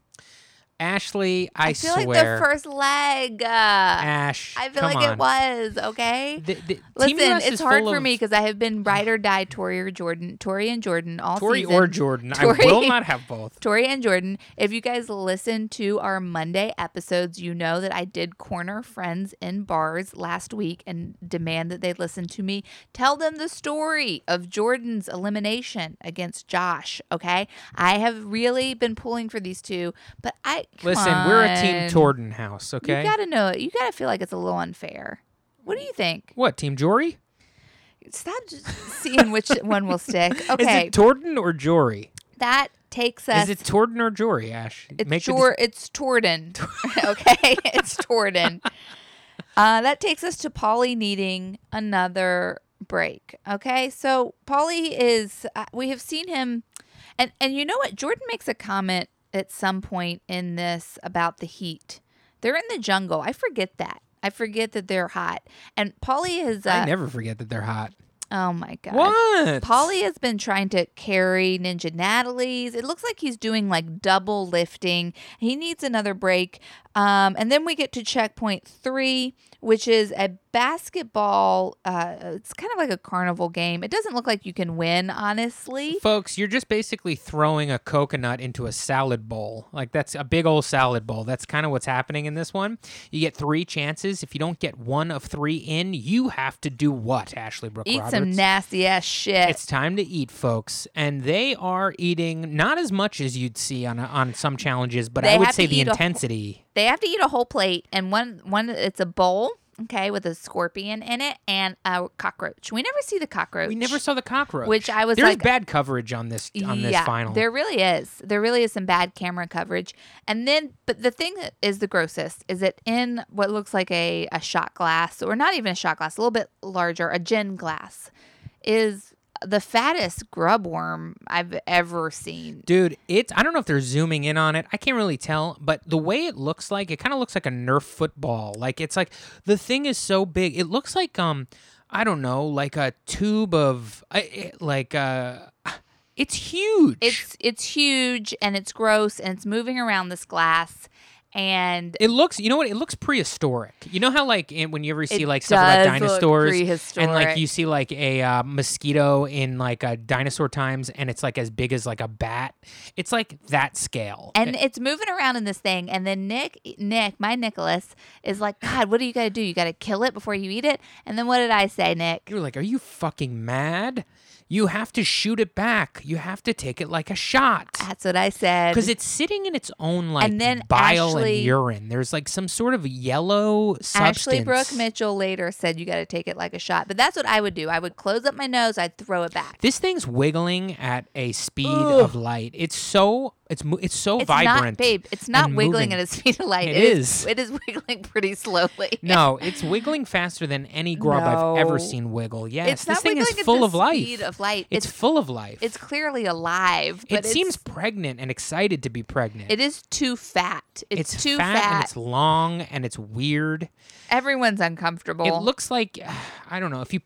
Ashley, I, I feel swear. like the first leg. Uh, Ash, I feel like on. it was okay. The, the, Listen, it's hard for of- me because I have been ride or die Tori or Jordan, Tori and Jordan all Tori season. or Jordan. Tori- I will not have both. Tori and Jordan, if you guys listen to our Monday episodes, you know that I did corner friends in bars last week and demand that they listen to me tell them the story of Jordan's elimination against Josh. Okay. I have really been pulling for these two, but I. Listen, we're a team on. Torden house, okay? You gotta know it. You gotta feel like it's a little unfair. What do you think? what, Team Jory? Stop just seeing which one will stick. Is Okay, it Torden or Jory? that takes us. Is it Torden or Jory, Ash? It's Make Jor- it's Torden. okay, it's Torden. Uh, that takes us to Paulie needing another break. Okay, so Paulie is. Uh, we have seen him, and and you know what? Jordan makes a comment at some point in this about the heat. They're in the jungle. I forget that. I forget that they're hot. And Paulie is. Uh, I never forget that they're hot. oh my god. What? Paulie has been trying to carry Ninja Natalie's. It looks like he's doing like double lifting. He needs another break. Um, and then we get to checkpoint three, which is a basketball. Uh, it's kind of like a carnival game. It doesn't look like you can win, honestly. Folks, you're just basically throwing a coconut into a salad bowl. Like that's a big old salad bowl. That's kind of what's happening in this one. You get three chances. If you don't get one of three in, you have to do what, Ashley Brooke Eat Roberts? some nasty ass shit. It's time to eat, folks, and they are eating not as much as you'd see on a, on some challenges, but They I would say the intensity. They have to eat a whole plate, and one one it's a bowl. Okay, with a scorpion in it and a cockroach. We never see the cockroach. We never saw the cockroach, Which I was There's like- bad coverage on this on this final. There really is. There really is some bad camera coverage. And then, but the thing that is the grossest is that in what looks like a, a shot glass, or not even a shot glass, a little bit larger, a gin glass, is the fattest grub worm I've ever seen. Dude, it's I don't know if they're zooming in on it. I can't really tell, but the way it looks like, it kind of looks like a Nerf football. Like it's like the thing is so big. It looks like um I don't know, like a tube of like uh it's huge. It's it's huge and it's gross and it's moving around this glass and it looks, you know what? It looks prehistoric. You know how like in, when you ever see like stuff about dinosaurs and like you see like a uh, mosquito in like uh, dinosaur times and it's like as big as like a bat. It's like that scale. and it's moving around in this thing and then nick nick my nicholas is like god what do you got to do you got to kill it before you eat it and then what did i say nick You're like, are you fucking mad? You have to shoot it back. You have to take it like a shot. that's what i said Because it's sitting in its own like And then bile Ashley- and urine. There's like some sort of yellow substance. Ashley Brooke Mitchell later said you got to take it like a shot, but that's what I would do. I would close up my nose, I'd throw it back. This thing's wiggling at a speed Ugh. of light. It's so it's it's so It's vibrant. not, babe. It's not wiggling moving. at a speed of light. It it is. is. It is wiggling pretty slowly. No, it's wiggling faster than any grub I've ever seen wiggle. Yes, it's this thing is full of life. Speed of light. it's, It's full of life. it's clearly alive. But it seems pregnant and excited to be pregnant. it is too fat. It's, it's too fat, fat. and it's long and it's weird. Everyone's uncomfortable. It looks like I don't know if you.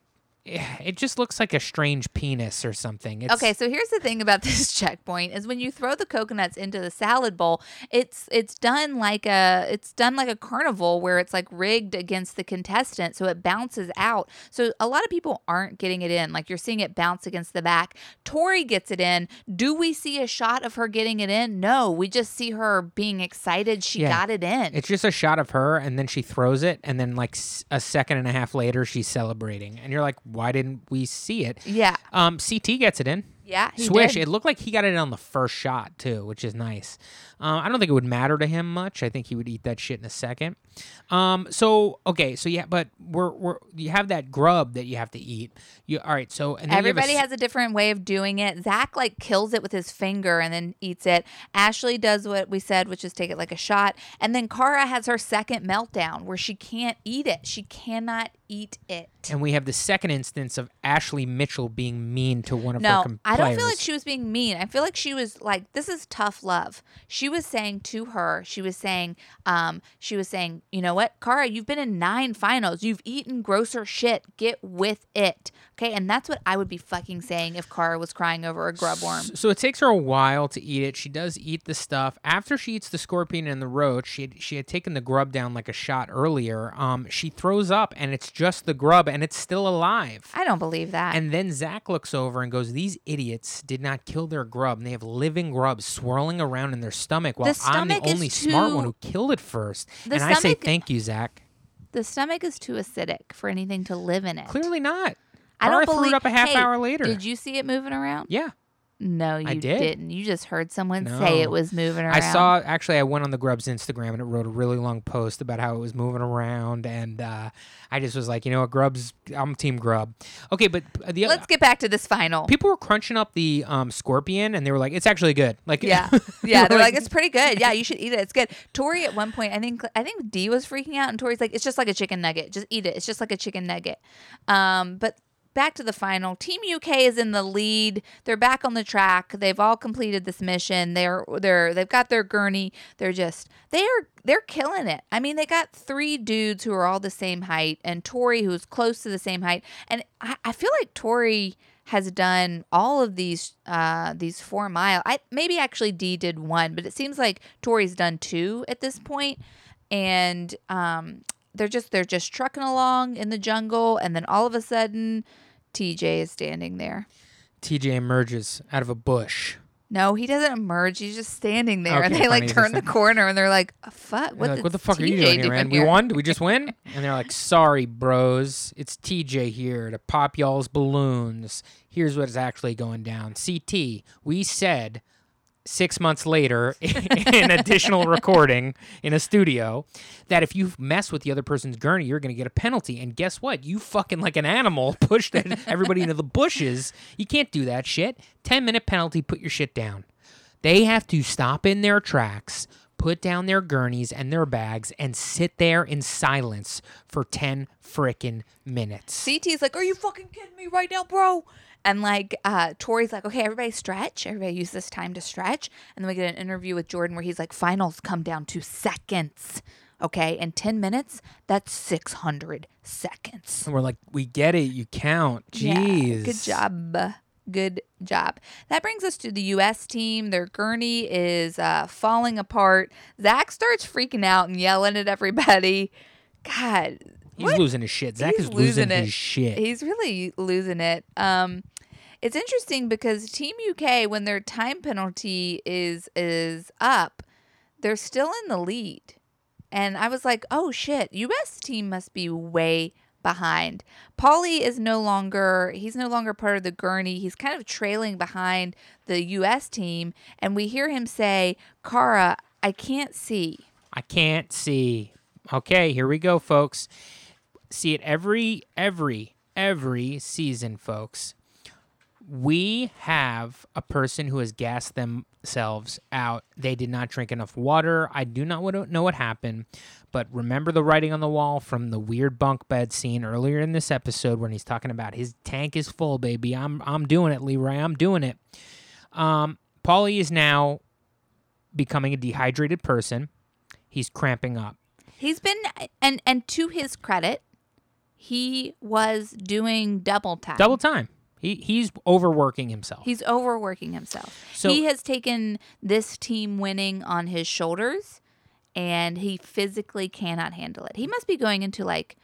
It just looks like a strange penis or something. It's, Okay, so here's the thing about this checkpoint is when you throw the coconuts into the salad bowl, it's it's done like a it's done like a carnival where it's like rigged against the contestant so it bounces out. So a lot of people aren't getting it in. Like you're seeing it bounce against the back. Tori gets it in. Do we see a shot of her getting it in? No, we just see her being excited she Yeah. got it in. It's just a shot of her, and then she throws it, and then like a second and a half later, she's celebrating, and you're like, why didn't we see it? yeah. Um, CT gets it in. Yeah, Swish. did. It looked like he got it on the first shot too, which is nice. Uh, I don't think it would matter to him much. I think he would eat that shit in a second. Um, so okay, so yeah, but we're we're you have that grub that you have to eat. You all right? So and then you a Everybody has a different way of doing it. Zach like kills it with his finger and then eats it. Ashley does what we said, which is take it like a shot. And then Cara has her second meltdown where she can't eat it. She cannot eat it. And we have the second instance of Ashley Mitchell being mean to one of her No, com- I don't feel like she was being mean. I feel like she was like, this is tough love. She was saying to her, she was saying, um, she was saying, you know what, Cara, you've been in nine finals. You've eaten grosser shit. Get with it. Okay. And that's what I would be fucking saying if Cara was crying over a grub worm. So it takes her a while to eat it. She does eat the stuff. After she eats the scorpion and the roach, she had, she had taken the grub down like a shot earlier. Um, she throws up and it's just the grub and it's still alive. I don't believe that. And then Zach looks over and goes, "These idiots did not kill their grub. And they have living grubs swirling around in their stomach while I'm the stomach is only smart one who killed it first. The And I say thank you, Zach. the stomach is too acidic for anything to live in it. Clearly not. I don't threw believe. it up a half Hey, hour later. Did you see it moving around? Yeah. No, you did. didn't. You just heard someone No. say it was moving around. I saw actually I went on the Grub's Instagram and it wrote a really long post about how it was moving around and uh, I just was like, you know what, Grub's I'm team Grub. Okay, but the Let's get back to this final. people were crunching up the um, scorpion and they were like, it's actually good. Like Yeah, yeah. They're like, it's pretty good. Yeah, you should eat it. It's good. Tori at one point, I think, I think Dee was freaking out, and Tori's like, it's just like a chicken nugget. Just eat it. It's just like a chicken nugget. Um, but back to the final. Team UK is in the lead. They're back on the track. They've all completed this mission. They're they're they've got their gurney. They're just they are they're killing it. I mean, they got three dudes who are all the same height, and Tori who's close to the same height. And I, I feel like Tori has done all of these uh these four mile. I maybe actually Dee did one, but it seems like Tori's done two at this point. point, and um they're just they're just trucking along in the jungle, and then all of a sudden, TJ is standing there. TJ emerges out of a bush. No, he doesn't emerge. He's just standing there, and they like funny, turn the corner, and they're like, uh, "Fuck! What, like, the what the fuck are you doing here, man? We won? Did we just win? And they're like, sorry, bros. It's TJ here to pop y'all's balloons. Here's what's actually going down. CT, we said six months later in additional recording in a studio that if you mess with the other person's gurney, you're going to get a penalty. And guess what? You fucking like an animal pushed everybody into the bushes. You can't do that shit. 10 minute penalty, put your shit down. They have to stop in their tracks, put down their gurneys and their bags, and sit there in silence for 10 frickin' minutes. CT's like, "Are you fucking kidding me right now, bro?" And like, uh, Tori's like, "Okay, everybody stretch. Everybody use this time to stretch." And then we get an interview with Jordan where he's like, "Finals come down to seconds." Okay, and 10 minutes, that's 600 seconds. And we're like, we get it. You count. Jeez. Yeah, good job. Good job. That brings us to the U.S. team. Their gurney is uh, falling apart. Zach starts freaking out and yelling at everybody. God, He's what? losing his shit. Zach He's is losing, losing his shit. He's really losing it. Um, it's interesting because Team UK, when their time penalty is is up, they're still in the lead, and I was like, oh shit, US team must be way behind. Paulie is no longer he's no longer part of the gurney. He's kind of trailing behind the US team, and we hear him say, "Cara, I can't see." I can't see. Okay, here we go, folks. See it every, every, every season, folks. We have a person who has gassed themselves out. They did not drink enough water. I do not know what happened, but remember the writing on the wall from the weird bunk bed scene earlier in this episode when he's talking about his tank is full, baby. I'm I'm doing it, Leroy. I'm doing it. Um, Paulie is now becoming a dehydrated person. He's cramping up. He's been and and to his credit, he was doing double time. Double time. He he's overworking himself. He's overworking himself. So- he has taken this team winning on his shoulders and he physically cannot handle it. He must be going into like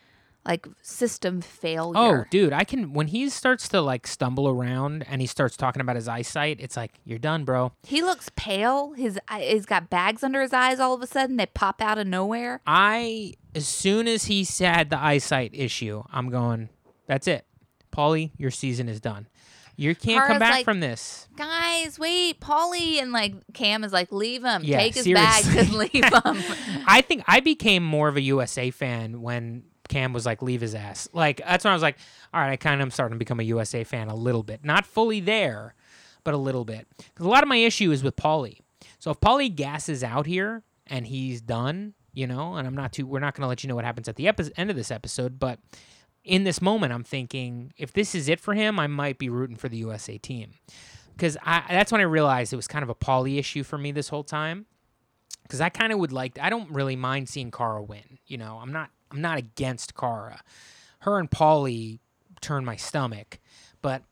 like system failure. Oh, dude, I can when he starts to like stumble around and he starts talking about his eyesight, it's like you're done, bro. He looks pale. His he's got bags under his eyes all of a sudden. They pop out of nowhere. I as soon as he had the eyesight issue, I'm going, that's it. Paulie, your season is done. You can't come back like, from this. Guys, wait, Paulie and like Kam is like, leave him. Yeah, Take his seriously. bags and leave him. I think I became more of a USA fan when Kam was like, leave his ass. Like, that's when I was like, all right, I kind of am starting to become a USA fan a little bit. Not fully there, but a little bit. Because a lot of my issue is with Paulie. So if Paulie gasses out here and he's done, you know, and I'm not too, we're not going to let you know what happens at the epi- end of this episode, but in this moment, I'm thinking if this is it for him, I might be rooting for the USA team because that's when I realized it was kind of a Paulie issue for me this whole time. Because I kind of would like, I don't really mind seeing Cara win. You know, I'm not, I'm not against Cara. Her and Paulie turn my stomach, but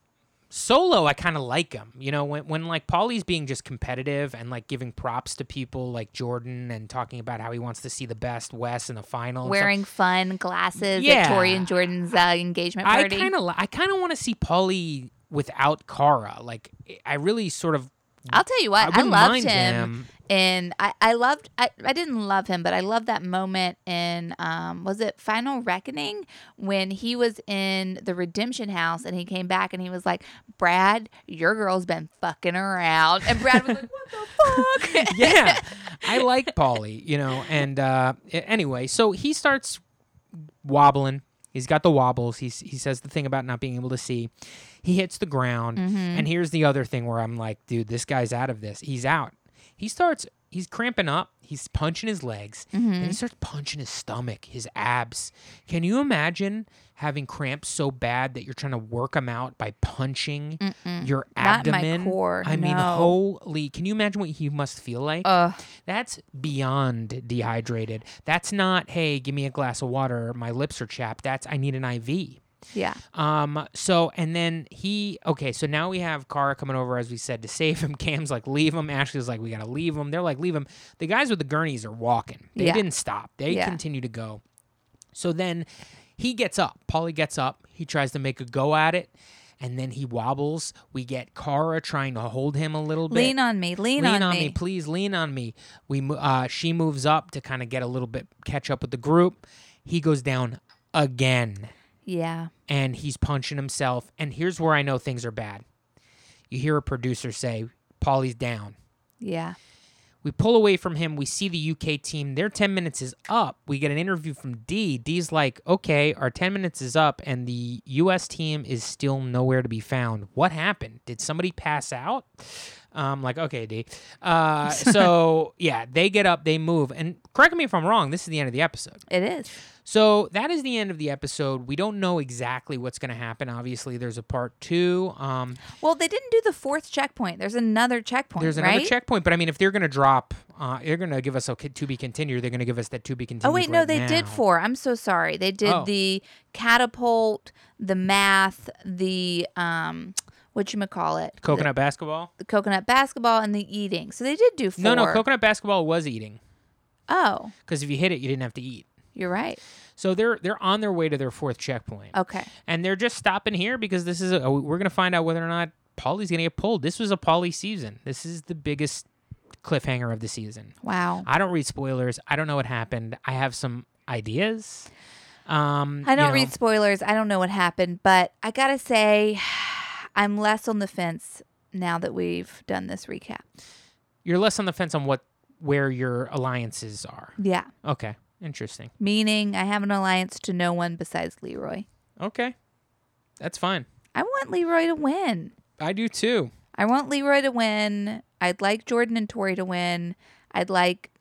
solo I kind of like him. You know, when when like Paulie's being just competitive and like giving props to people like Jordan and talking about how he wants to see the best West in the final, wearing fun glasses yeah. at Tori and Jordan's uh, engagement party. I kind of I kind of want to see Paulie without Cara. Like I really sort of I'll tell you what, I, I loved him, and I, I loved I, I didn't love him, but I loved that moment in um was it Final Reckoning when he was in the Redemption House and he came back and he was like, Brad, your girl's been fucking around, and Brad was like, What the fuck? yeah, I like Paulie, you know, and uh anyway, so he starts wobbling. He's got the wobbles. He's, he says the thing about not being able to see. He hits the ground. Mm-hmm. And here's the other thing where I'm like, dude, this guy's out of this. He's out. He starts, he's cramping up. He's punching his legs. Mm-hmm. Then he starts punching his stomach, his abs. Can you imagine having cramps so bad that you're trying to work them out by punching Mm-mm. your abdomen? core, I no. mean, holy! Can you imagine what he must feel like? Uh, That's beyond dehydrated. That's not, hey, give me a glass of water. My lips are chapped. That's I need an IV. Yeah. Um. So and then he okay. So now we have Cara coming over as we said to save him. Kam's like leave him. Ashley's like we gotta leave him. They're like leave him. The guys with the gurneys are walking. They yeah. didn't stop. They yeah. continue to go. So then he gets up. Paulie gets up. He tries to make a go at it. And then he wobbles. We get Cara trying to hold him a little bit. Lean on me. Lean, lean on, on me. me. Please lean on me. We uh, she moves up to kind of get a little bit catch up with the group. He goes down again. Yeah. And he's punching himself. And here's where I know things are bad. You hear a producer say, Paulie's down. Yeah. We pull away from him. We see the UK team. Their 10 minutes is up. We get an interview from Dee. Dee's like, okay, our 10 minutes is up, and the US team is still nowhere to be found. What happened? Did somebody pass out? Um, like, okay, Dee. Uh, so, yeah, they get up, they move. And correct me if I'm wrong, this is the end of the episode. It is. So that is the end of the episode. We don't know exactly what's going to happen. Obviously, there's a part two. Um, well, they didn't do the fourth checkpoint. There's another checkpoint. There's another right? checkpoint, but I mean, if they're going to drop, uh, they're going to give us a to be continued. They're going to give us that to be continued. Oh wait, right no, they now. did four. I'm so sorry. They did oh. the catapult, the math, the um, what you might call it, coconut the, basketball, the coconut basketball, and the eating. So they did do four. No, no, coconut basketball was eating. Oh, because if you hit it, you didn't have to eat. You're right. So they're they're on their way to their fourth checkpoint. Okay. And they're just stopping here because this is a, we're gonna find out whether or not Paulie's gonna get pulled. This was a Paulie season. This is the biggest cliffhanger of the season. Wow. I don't read spoilers. I don't know what happened. I have some ideas. Um, I don't you know. read spoilers. I don't know what happened, but I gotta say, I'm less on the fence now that we've done this recap. You're less on the fence on what where your alliances are. Yeah. Okay. Interesting. Meaning I have an alliance to no one besides Leroy. Okay. That's fine. I want Leroy to win. I do too. I want Leroy to win. I'd like Jordan and Tori to win. I'd like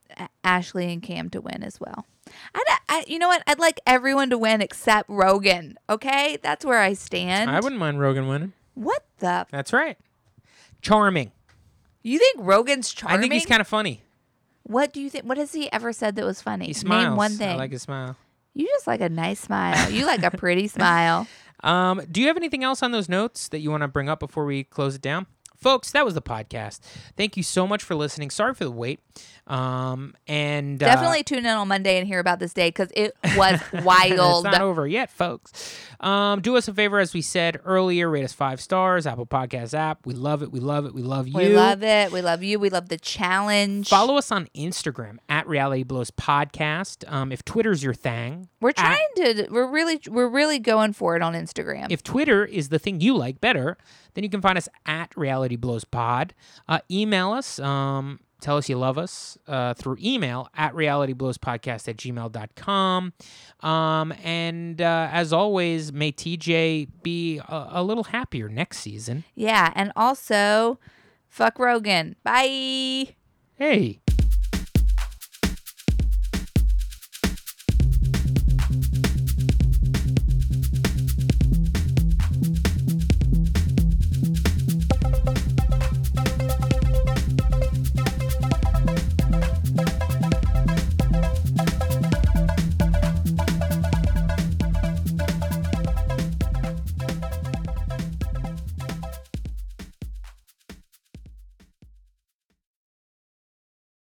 Ashley and Kam to win as well. I'd, I, you know what? I'd like everyone to win except Rogan. Okay, that's where I stand. I wouldn't mind Rogan winning. What the? That's right. Charming. You think Rogan's charming? I think he's kind of funny. What do you think? What has he ever said that was funny? He smiles. Name one thing. I like his smile. You just like a nice smile. You like a pretty smile. Um, do you have anything else on those notes that you want to bring up before we close it down? Folks, that was the podcast. Thank you so much for listening. Sorry for the wait. Um, and uh, definitely tune in on Monday and hear about this day because it was wild. it's not over yet, folks. Um, do us a favor, as we said earlier, rate us five stars, Apple Podcast app. We love it. We love it. We love you. We love it. We love you. We love the challenge. Follow us on Instagram at Reality Blows Podcast. Um, if Twitter's your thing, we're trying at, to. We're really, we're really going for it on Instagram. If Twitter is the thing you like better, then you can find us at Reality Blows Pod. Uh, email us. Um, tell us you love us uh, through email at realityblowspodcast at gmail.com. Um, and uh, as always, may TJ be a, a, little happier next season. Yeah. And also, fuck Rogan. Bye. Hey.